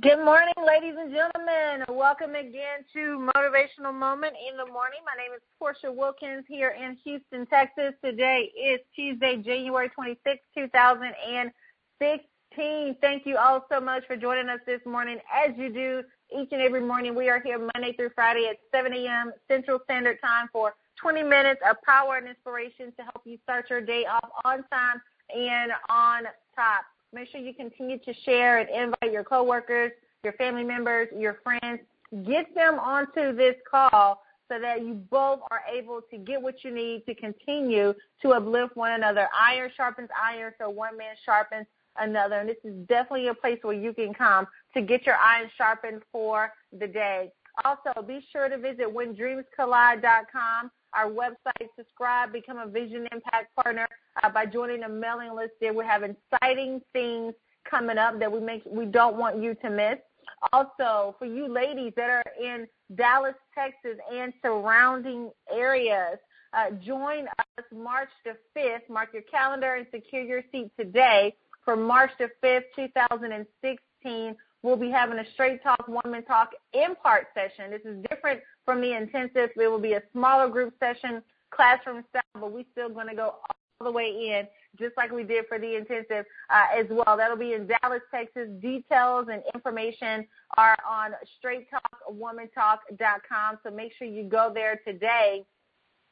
Good morning, ladies and gentlemen. Welcome again to Motivational Moment in the Morning. My name is Portia Wilkins here in Houston, Texas. Today is Tuesday, January 26, 2016. Thank you all so much for joining us this morning. As you do each and every morning, we are here Monday through Friday at 7 a.m. Central Standard Time for 20 minutes of power and inspiration to help you start your day off on time and on top. Make sure you continue to share and invite your coworkers, your family members, your friends. Get them onto this call so that you both are able to get what you need to continue to uplift one another. Iron sharpens iron, so one man sharpens another. And this is definitely a place where you can come to get your iron sharpened for the day. Also, be sure to visit whendreamscollide.com our website, subscribe, become a Vision Impact Partner uh, by joining the mailing list. There we have exciting things coming up that we make we don't want you to miss. Also, for you ladies that are in Dallas, Texas, and surrounding areas, uh, join us March the 5th. Mark your calendar and secure your seat today for March the 5th, 2016 we'll be having a straight talk, woman talk impart session. This is different from the intensive. It will be a smaller group session, classroom style, but we're still going to go all the way in, just like we did for the intensive uh, as well. That'll be in Dallas, Texas. Details and information are on straighttalkwomantalk.com. So make sure you go there today.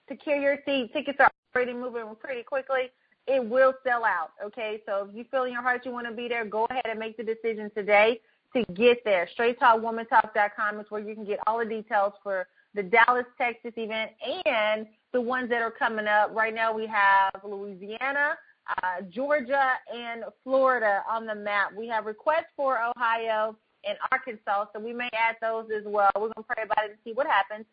Secure your seat. Tickets are already moving pretty quickly it will sell out. Okay, so if you feel in your heart you want to be there, go ahead and make the decision today to get there. StraightTalkWomanTalk.com is where you can get all the details for the Dallas, Texas event and the ones that are coming up. Right now we have Louisiana, uh, Georgia, and Florida on the map. We have requests for Ohio and Arkansas, so we may add those as well. We're going to pray about it and see what happens.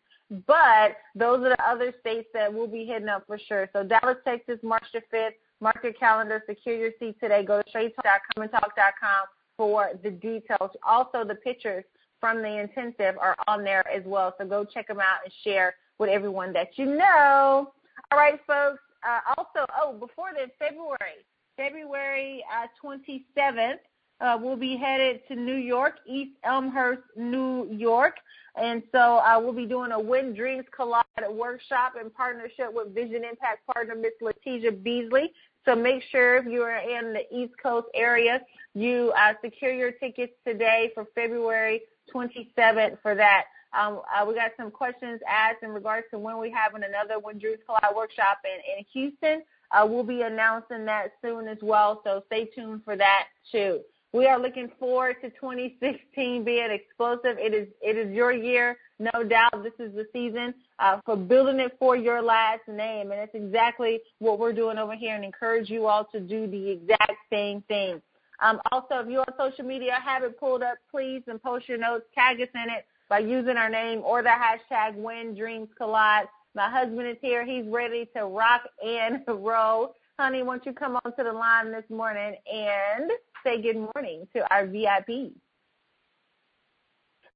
But those are the other states that we'll be hitting up for sure. So Dallas, Texas, March the 5th. Mark your calendar, secure your seat today. Go to straighttalk.com for the details. Also, the pictures from the intensive are on there as well. So go check them out and share with everyone that you know. All right, folks. Uh, also, oh, before then, February, February uh, 27th, uh, we'll be headed to New York, East Elmhurst, New York. And so uh, we'll be doing a When Dreams Collide workshop in partnership with Vision Impact partner Miss Letitia Beasley. So make sure if you are in the East Coast area, you uh, secure your tickets today for February 27th for that. Um, uh, we got some questions asked in regards to when we're having another When Dreams Collide workshop in, in Houston. Uh, we'll be announcing that soon as well, so stay tuned for that too. We are looking forward to 2016 being explosive. It is it is your year, no doubt. This is the season uh, for building it for your last name, and it's exactly what we're doing over here, and encourage you all to do the exact same thing. Um, also, if you're on social media, have it pulled up, please, and post your notes. Tag us in it by using our name or the hashtag When Dreams Collide. My husband is here. He's ready to rock and roll. Honey, won't you come on to the line this morning and say good morning to our VIPs?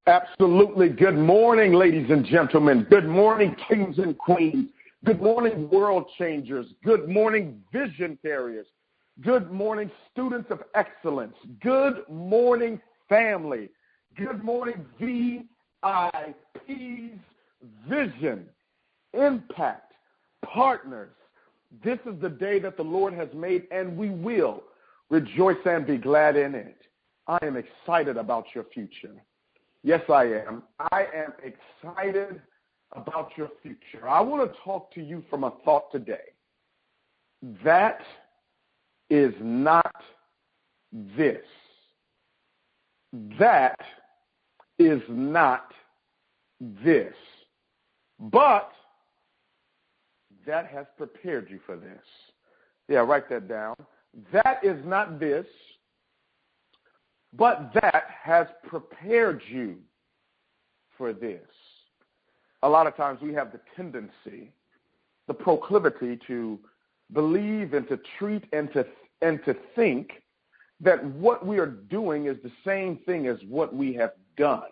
Absolutely. Good morning, ladies and gentlemen. Good morning, kings and queens. Good morning, world changers. Good morning, vision carriers. Good morning, students of excellence. Good morning, family. Good morning, VIPs, vision, impact, partners. This is the day that the Lord has made, and we will rejoice and be glad in it. I am excited about your future. Yes, I am. I am excited about your future. I want to talk to you from a thought today. That is not this. That is not this. But that has prepared you for this. Yeah, write that down. That is not this, but that has prepared you for this. A lot of times we have the tendency, the proclivity to believe and to treat and to and to think that what we are doing is the same thing as what we have done.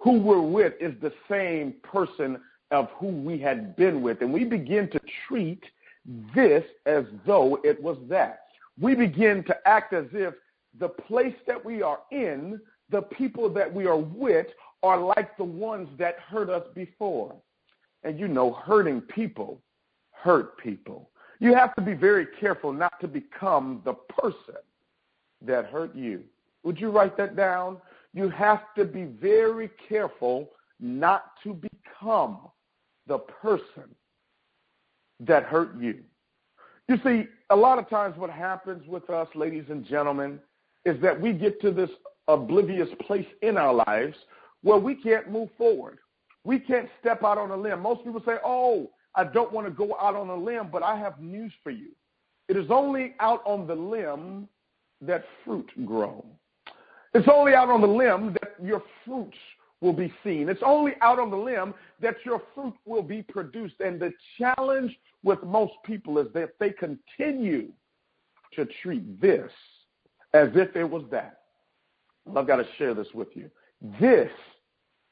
Who we're with is the same person of who we had been with. And we begin to treat this as though it was that we begin to act as if the place that we are in the people that we are with are like the ones that hurt us before. And you know, hurting people hurt people. You have to be very careful not to become the person that hurt you. Would you write that down? You have to be very careful not to become the person that hurt you. You see, a lot of times what happens with us, ladies and gentlemen, is that we get to this oblivious place in our lives where we can't move forward. We can't step out on a limb. Most people say, Oh, I don't want to go out on a limb, but I have news for you. It is only out on the limb that fruit grow. It's only out on the limb that your fruits will be seen. It's only out on the limb that your fruit will be produced. And the challenge with most people is that they continue to treat this as if it was that. I've got to share this with you. This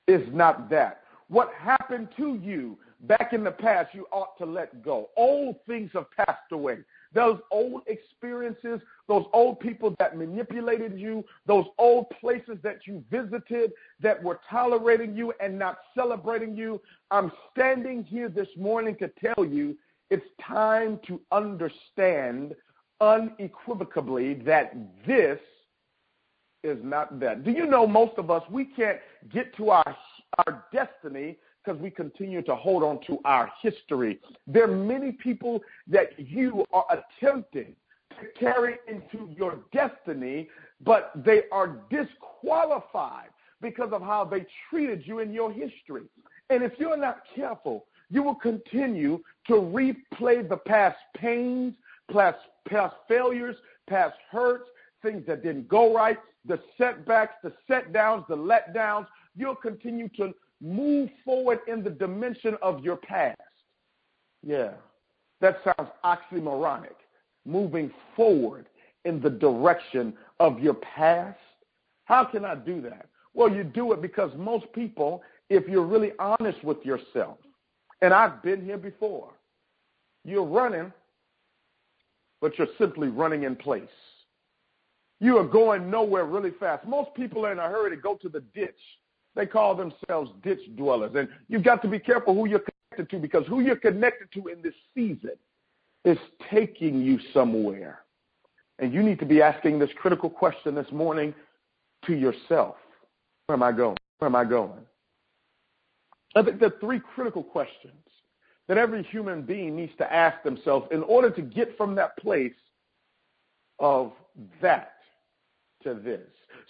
is not that. What happened to you back in the past, you ought to let go. Old things have passed away. Those old experiences, those old people that manipulated you, those old places that you visited that were tolerating you and not celebrating you. I'm standing here this morning to tell you it's time to understand unequivocally that this is not that. Do you know most of us, we can't get to our, our destiny because we continue to hold on to our history. There are many people that you are attempting to carry into your destiny, but they are disqualified because of how they treated you in your history. And if you're not careful, you will continue to replay the past pains, past, past failures, past hurts, things that didn't go right, the setbacks, the set downs, the letdowns. You'll continue to move forward in the dimension of your past. Yeah, that sounds oxymoronic. Moving forward in the direction of your past. How can I do that? Well, you do it because most people, if you're really honest with yourself, and I've been here before, you're running, but you're simply running in place. You are going nowhere really fast. Most people are in a hurry to go to the ditch they call themselves ditch dwellers. And you've got to be careful who you're connected to because who you're connected to in this season is taking you somewhere. And you need to be asking this critical question this morning to yourself. Where am I going? Where am I going? I think are three critical questions that every human being needs to ask themselves in order to get from that place of that to this.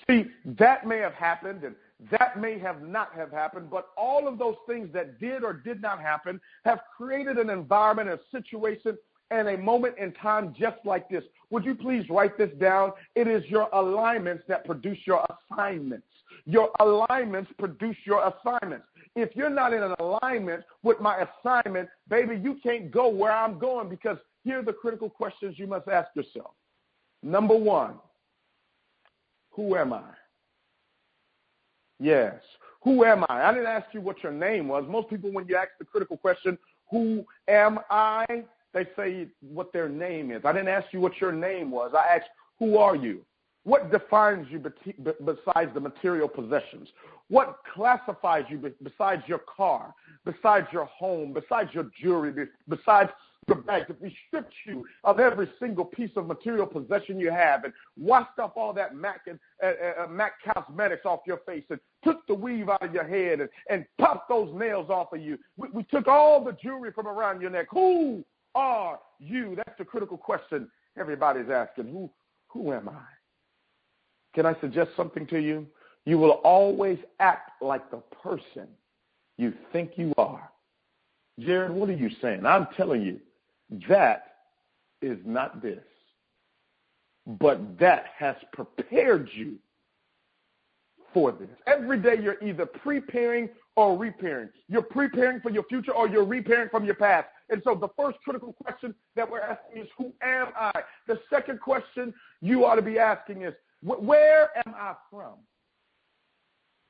See, that may have happened and that may have not have happened, but all of those things that did or did not happen have created an environment, a situation, and a moment in time just like this. Would you please write this down? It is your alignments that produce your assignments. Your alignments produce your assignments. If you're not in an alignment with my assignment, baby, you can't go where I'm going because here are the critical questions you must ask yourself. Number one, who am I? Yes. Who am I? I didn't ask you what your name was. Most people, when you ask the critical question, who am I? They say what their name is. I didn't ask you what your name was. I asked, who are you? What defines you besides the material possessions? What classifies you besides your car, besides your home, besides your jewelry, besides your bags, if we stripped you of every single piece of material possession you have and washed off all that Mac and uh, uh, Mac cosmetics off your face and took the weave out of your head and, and popped those nails off of you, we, we took all the jewelry from around your neck. Who are you? That's the critical question everybody's asking. Who who am I? Can I suggest something to you? You will always act like the person you think you are. Jared, what are you saying? I'm telling you, that is not this. But that has prepared you for this. Every day you're either preparing or repairing. You're preparing for your future or you're repairing from your past. And so the first critical question that we're asking is, who am I? The second question you ought to be asking is, where am I from?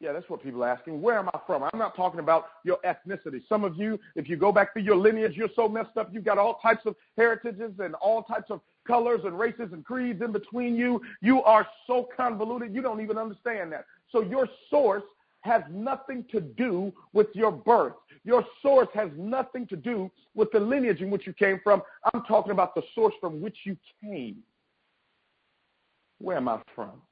Yeah, that's what people are asking. Where am I from? I'm not talking about your ethnicity. Some of you, if you go back through your lineage, you're so messed up. You've got all types of heritages and all types of colors and races and creeds in between you. You are so convoluted, you don't even understand that. So your source has nothing to do with your birth. Your source has nothing to do with the lineage in which you came from. I'm talking about the source from which you came. Where am I from?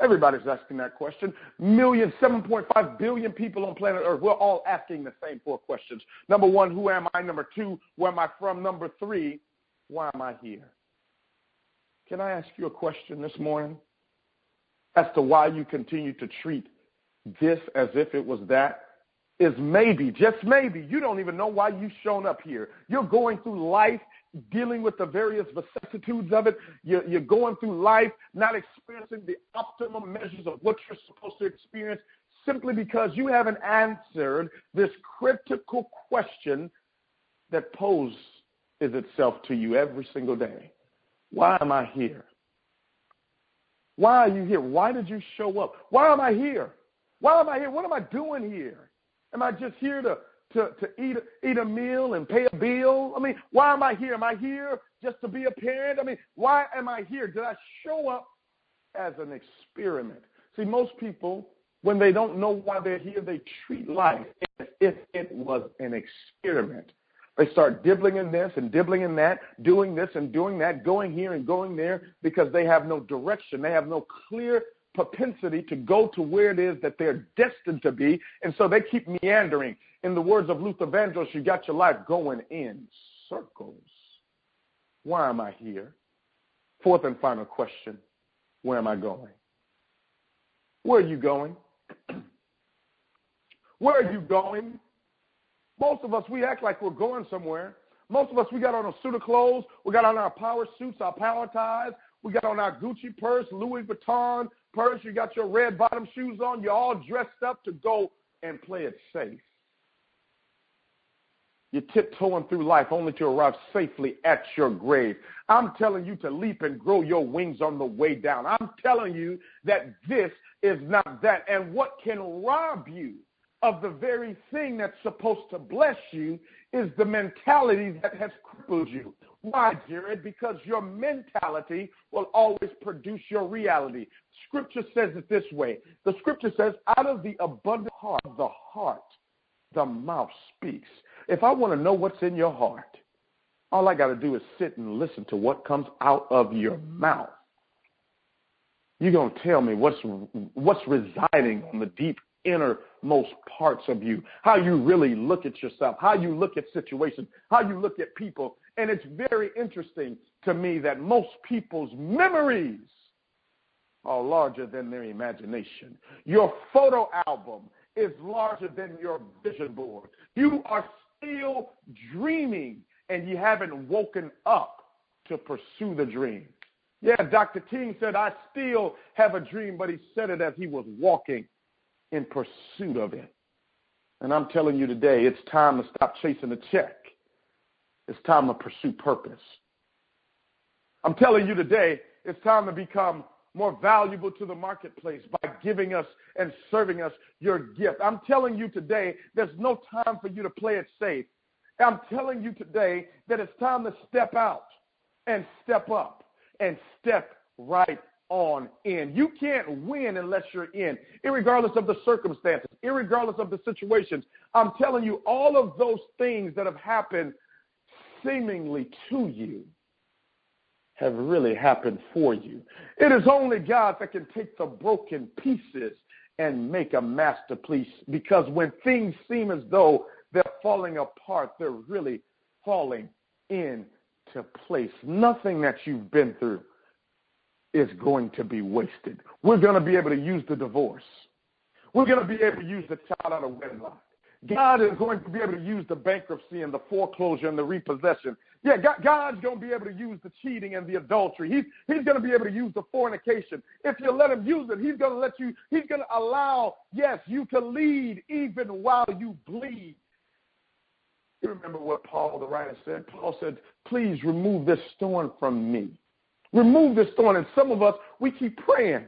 Everybody's asking that question. Million, 7.5 billion people on planet Earth. We're all asking the same four questions. Number one, who am I? Number two, where am I from? Number three, why am I here? Can I ask you a question this morning as to why you continue to treat this as if it was that? Is maybe, just maybe, you don't even know why you've shown up here. You're going through life dealing with the various vicissitudes of it. You're, you're going through life not experiencing the optimum measures of what you're supposed to experience simply because you haven't answered this critical question that poses itself to you every single day. Why am I here? Why are you here? Why did you show up? Why am I here? Why am I here? What am I doing here? Am I just here to to, to eat, eat a meal and pay a bill? I mean, why am I here? Am I here just to be a parent? I mean, why am I here? Did I show up as an experiment? See, most people, when they don't know why they're here, they treat life as if it was an experiment. They start dibbling in this and dibbling in that, doing this and doing that, going here and going there because they have no direction. They have no clear propensity to go to where it is that they're destined to be. And so they keep meandering in the words of Luther Vandross, you got your life going in circles. Why am I here? Fourth and final question Where am I going? Where are you going? Where are you going? Most of us, we act like we're going somewhere. Most of us, we got on a suit of clothes. We got on our power suits, our power ties. We got on our Gucci purse, Louis Vuitton purse. You got your red bottom shoes on. You're all dressed up to go and play it safe. You're tiptoeing through life only to arrive safely at your grave. I'm telling you to leap and grow your wings on the way down. I'm telling you that this is not that. And what can rob you of the very thing that's supposed to bless you is the mentality that has crippled you. Why, Jared? Because your mentality will always produce your reality. Scripture says it this way. The scripture says, out of the abundant heart, the heart, the mouth speaks. If I want to know what's in your heart, all I got to do is sit and listen to what comes out of your mouth. You're going to tell me what's, what's residing on the deep innermost parts of you, how you really look at yourself, how you look at situations, how you look at people. And it's very interesting to me that most people's memories are larger than their imagination. Your photo album is larger than your vision board. You are still dreaming and you haven't woken up to pursue the dream. Yeah, Dr. King said, I still have a dream, but he said it as he was walking in pursuit of it. And I'm telling you today, it's time to stop chasing a check. It's time to pursue purpose. I'm telling you today, it's time to become more valuable to the marketplace by giving us and serving us your gift. I'm telling you today, there's no time for you to play it safe. I'm telling you today that it's time to step out and step up and step right on in. You can't win unless you're in, regardless of the circumstances, regardless of the situations. I'm telling you, all of those things that have happened seemingly to you have really happened for you. It is only God that can take the broken pieces and make a masterpiece because when things seem as though they're falling apart, they're really falling into place. Nothing that you've been through is going to be wasted. We're going to be able to use the divorce. We're going to be able to use the child out of wedlock. God is going to be able to use the bankruptcy and the foreclosure and the repossession. Yeah, God, God's going to be able to use the cheating and the adultery. He's, he's going to be able to use the fornication. If you let him use it, he's going to let you, he's going to allow, yes, you to lead even while you bleed. You remember what Paul the writer said? Paul said, please remove this thorn from me. Remove this thorn. And some of us, we keep praying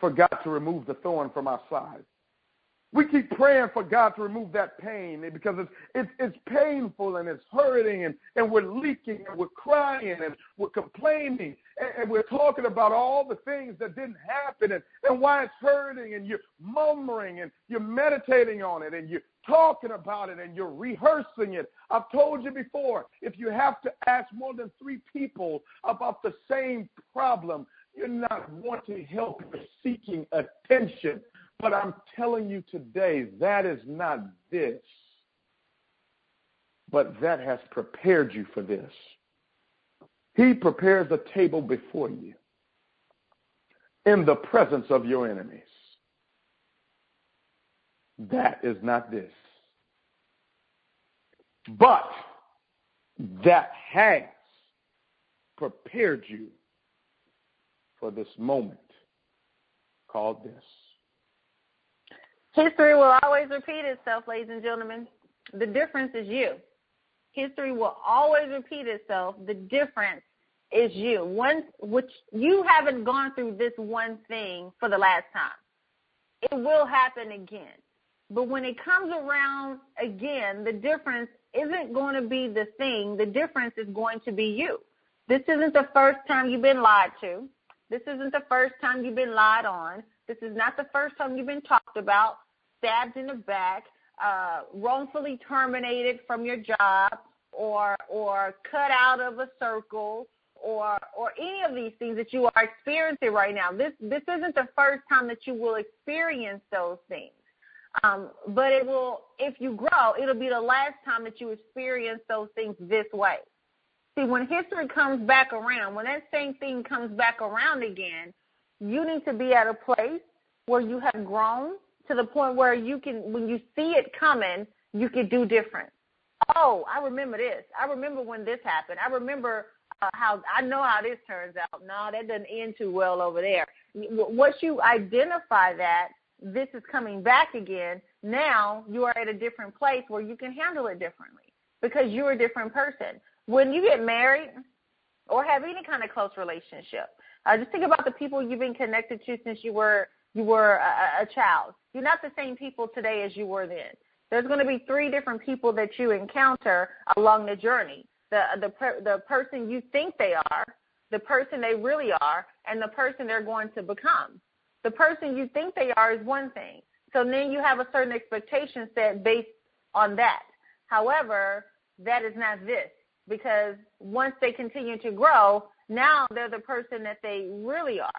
for God to remove the thorn from our side. We keep praying for God to remove that pain because it's it's, it's painful and it's hurting and, and we're leaking and we're crying and we're complaining and, and we're talking about all the things that didn't happen and, and why it's hurting and you're murmuring and you're meditating on it and you're talking about it and you're rehearsing it. I've told you before, if you have to ask more than three people about the same problem, you're not wanting help, you're seeking attention. But I'm telling you today, that is not this. But that has prepared you for this. He prepares a table before you in the presence of your enemies. That is not this. But that has prepared you for this moment called this. History will always repeat itself, ladies and gentlemen. The difference is you. History will always repeat itself. The difference is you. Once which you haven't gone through this one thing for the last time. It will happen again. But when it comes around again, the difference isn't going to be the thing. The difference is going to be you. This isn't the first time you've been lied to. This isn't the first time you've been lied on. This is not the first time you've been talked about, stabbed in the back, uh, wrongfully terminated from your job, or or cut out of a circle, or or any of these things that you are experiencing right now. This this isn't the first time that you will experience those things. Um, but it will, if you grow, it'll be the last time that you experience those things this way. See, when history comes back around, when that same thing comes back around again, you need to be at a place where you have grown to the point where you can, when you see it coming, you can do different. Oh, I remember this. I remember when this happened. I remember uh, how I know how this turns out. No, that doesn't end too well over there. Once you identify that, this is coming back again. Now you are at a different place where you can handle it differently because you're a different person. When you get married or have any kind of close relationship, uh, just think about the people you've been connected to since you were you were a, a child. You're not the same people today as you were then. There's going to be three different people that you encounter along the journey. The the the person you think they are, the person they really are, and the person they're going to become. The person you think they are is one thing. So then you have a certain expectation set based on that. However, that is not this because once they continue to grow, now they're the person that they really are.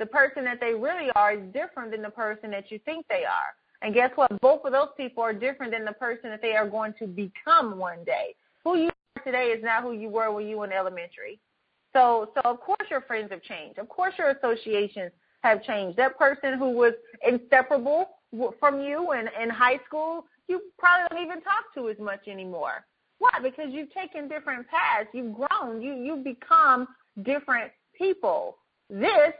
The person that they really are is different than the person that you think they are. And guess what? Both of those people are different than the person that they are going to become one day. Who you are today is not who you were when you were in elementary. So, so of course your friends have changed. Of course your associations have changed. That person who was inseparable from you in, in high school, you probably don't even talk to as much anymore. Why? Because you've taken different paths. You've grown. You you've become different people. This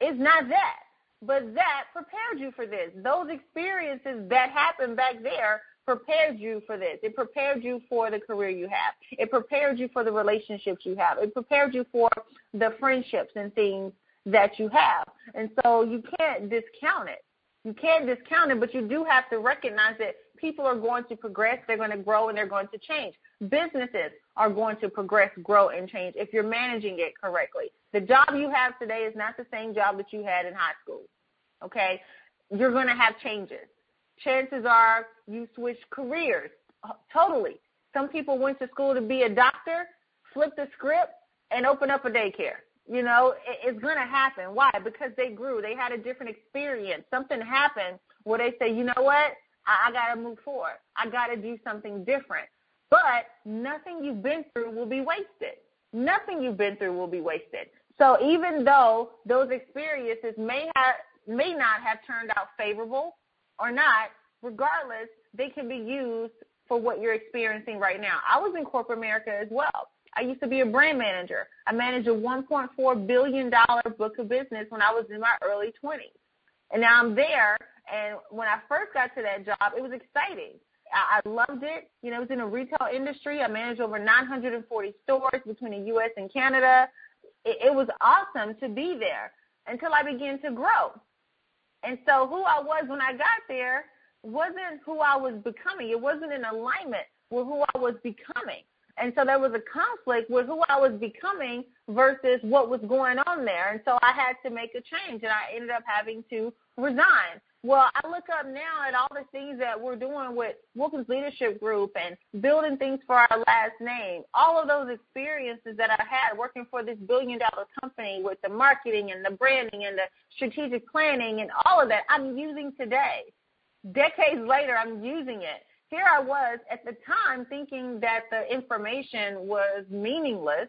is not that, but that prepared you for this. Those experiences that happened back there prepared you for this. It prepared you for the career you have. It prepared you for the relationships you have. It prepared you for the friendships and things that you have. And so you can't discount it. You can't discount it, but you do have to recognize that people are going to progress, they're going to grow, and they're going to change. Businesses are going to progress, grow, and change if you're managing it correctly. The job you have today is not the same job that you had in high school. Okay? You're going to have changes. Chances are you switch careers totally. Some people went to school to be a doctor, flipped the script, and open up a daycare. You know, it's going to happen. Why? Because they grew. They had a different experience. Something happened where they say, you know what? I, I got to move forward. I got to do something different. But nothing you've been through will be wasted. Nothing you've been through will be wasted. So even though those experiences may have may not have turned out favorable or not, regardless, they can be used for what you're experiencing right now. I was in corporate America as well. I used to be a brand manager. I managed a $1.4 billion book of business when I was in my early 20s. And now I'm there. And when I first got to that job, it was exciting. I, I loved it. You know, it was in the retail industry. I managed over 940 stores between the U.S. and Canada. It, it was awesome to be there until I began to grow. And so who I was when I got there wasn't who I was becoming. It wasn't in alignment with who I was becoming. And so there was a conflict with who I was becoming versus what was going on there. And so I had to make a change and I ended up having to resign. Well, I look up now at all the things that we're doing with Wilkins Leadership Group and building things for our last name. All of those experiences that I had working for this billion dollar company with the marketing and the branding and the strategic planning and all of that, I'm using today. Decades later, I'm using it here I was at the time thinking that the information was meaningless.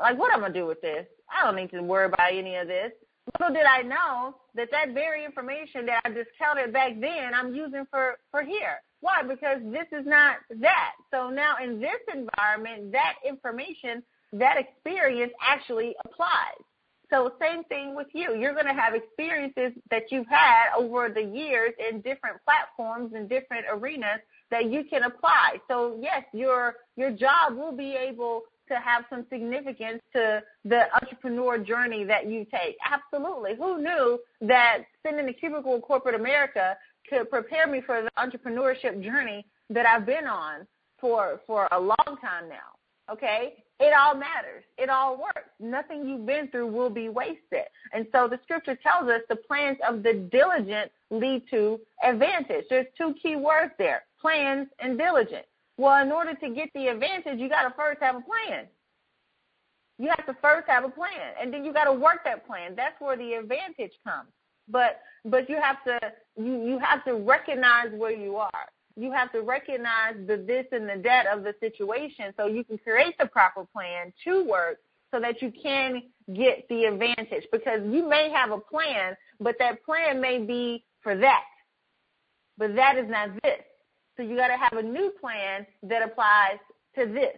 Like, what am I gonna do with this? I don't need to worry about any of this. Little did I know that that very information that I discounted back then, I'm using for for here. Why? Because this is not that. So now in this environment, that information, that experience actually applies. So same thing with you. You're going to have experiences that you've had over the years in different platforms and different arenas that you can apply. So yes, your your job will be able to have some significance to the entrepreneur journey that you take. Absolutely. Who knew that sitting in the cubicle of corporate America could prepare me for the entrepreneurship journey that I've been on for for a long time now. Okay? It all matters. It all works. Nothing you've been through will be wasted. And so the scripture tells us the plans of the diligent lead to advantage. There's two key words there plans, and diligent. Well, in order to get the advantage, you got to first have a plan. You have to first have a plan, and then you got to work that plan. That's where the advantage comes. But but you have to you you have to recognize where you are. You have to recognize the this and the that of the situation, so you can create the proper plan to work, so that you can get the advantage. Because you may have a plan, but that plan may be for that, but that is not this. So you got to have a new plan that applies to this,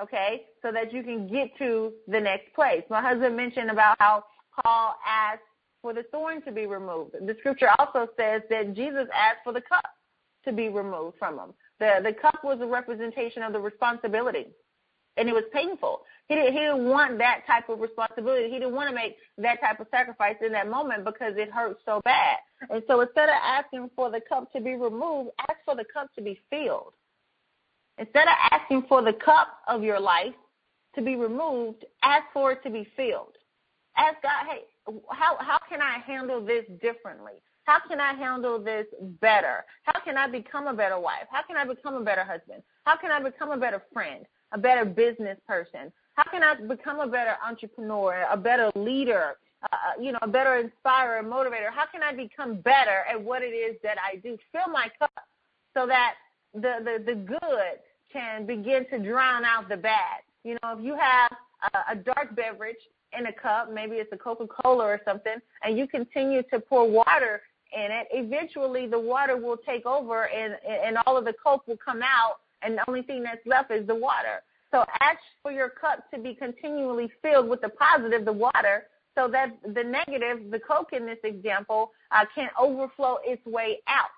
okay, so that you can get to the next place. My husband mentioned about how Paul asked for the thorn to be removed. The scripture also says that Jesus asked for the cup to be removed from him. The the cup was a representation of the responsibility, and it was painful. He didn't, he didn't want that type of responsibility. He didn't want to make that type of sacrifice in that moment because it hurt so bad. And so instead of asking for the cup to be removed, ask for the cup to be filled. Instead of asking for the cup of your life to be removed, ask for it to be filled. Ask God, hey, how, how can I handle this differently? How can I handle this better? How can I become a better wife? How can I become a better husband? How can I become a better friend, a better business person? How can I become a better entrepreneur, a better leader, uh, uh, you know, a better inspirer, motivator? How can I become better at what it is that I do? Fill my cup so that the, the, the good can begin to drown out the bad. You know, if you have a, a dark beverage in a cup, maybe it's a Coca-Cola or something, and you continue to pour water in it, eventually the water will take over and, and all of the Coke will come out, and the only thing that's left is the water. So ask for your cup to be continually filled with the positive, the water, so that the negative, the Coke in this example, uh, can overflow its way out.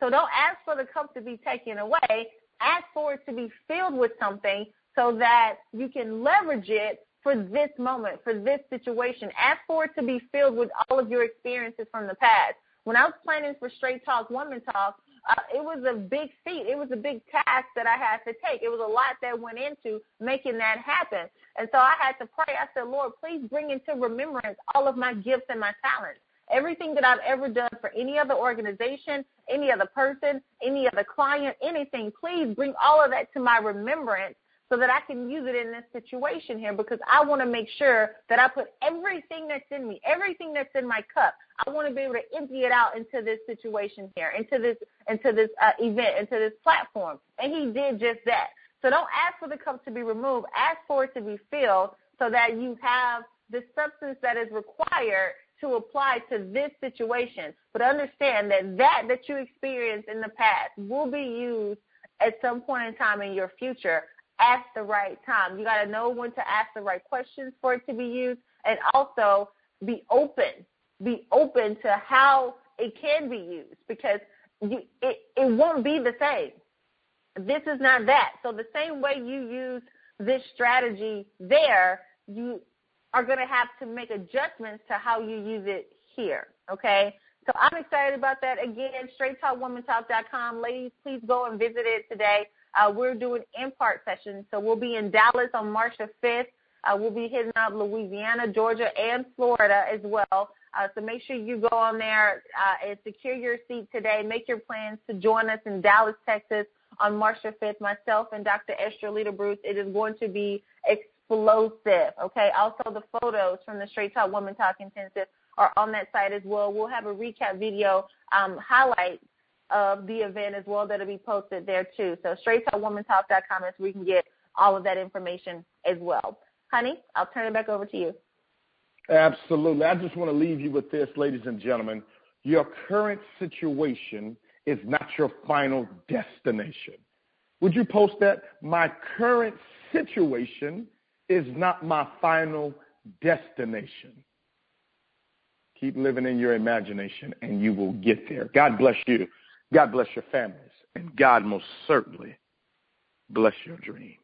So don't ask for the cup to be taken away. Ask for it to be filled with something so that you can leverage it for this moment, for this situation. Ask for it to be filled with all of your experiences from the past. When I was planning for Straight Talk Woman Talk, uh, it was a big feat. It was a big task that I had to take. It was a lot that went into making that happen. And so I had to pray. I said, Lord, please bring into remembrance all of my gifts and my talents. Everything that I've ever done for any other organization, any other person, any other client, anything, please bring all of that to my remembrance so that I can use it in this situation here because I want to make sure that I put everything that's in me, everything that's in my cup. I want to be able to empty it out into this situation here, into this into this uh, event, into this platform. And he did just that. So don't ask for the cup to be removed. Ask for it to be filled so that you have the substance that is required to apply to this situation. But understand that that that you experienced in the past will be used at some point in time in your future ask the right time. You got to know when to ask the right questions for it to be used and also be open. Be open to how it can be used because you, it, it won't be the same. This is not that. So the same way you use this strategy there, you are going to have to make adjustments to how you use it here. Okay? So I'm excited about that. Again, straighttalkwomantalk.com. Ladies, please go and visit it today. Uh, we're doing in-part sessions, so we'll be in Dallas on March the 5th. Uh, we'll be hitting up Louisiana, Georgia, and Florida as well. Uh, so make sure you go on there uh, and secure your seat today. Make your plans to join us in Dallas, Texas on March the 5th. Myself and Dr. Estrelita Bruce. It is going to be explosive. Okay. Also, the photos from the Straight Talk Woman Talk Intensive are on that site as well. We'll have a recap video um, of the event as well that'll be posted there too. So straighttalkwomantalk.com is where you can get all of that information as well. Honey, I'll turn it back over to you. Absolutely. I just want to leave you with this, ladies and gentlemen. Your current situation is not your final destination. Would you post that? My current situation is not my final destination. Keep living in your imagination and you will get there. God bless you. God bless your families. And God most certainly bless your dream.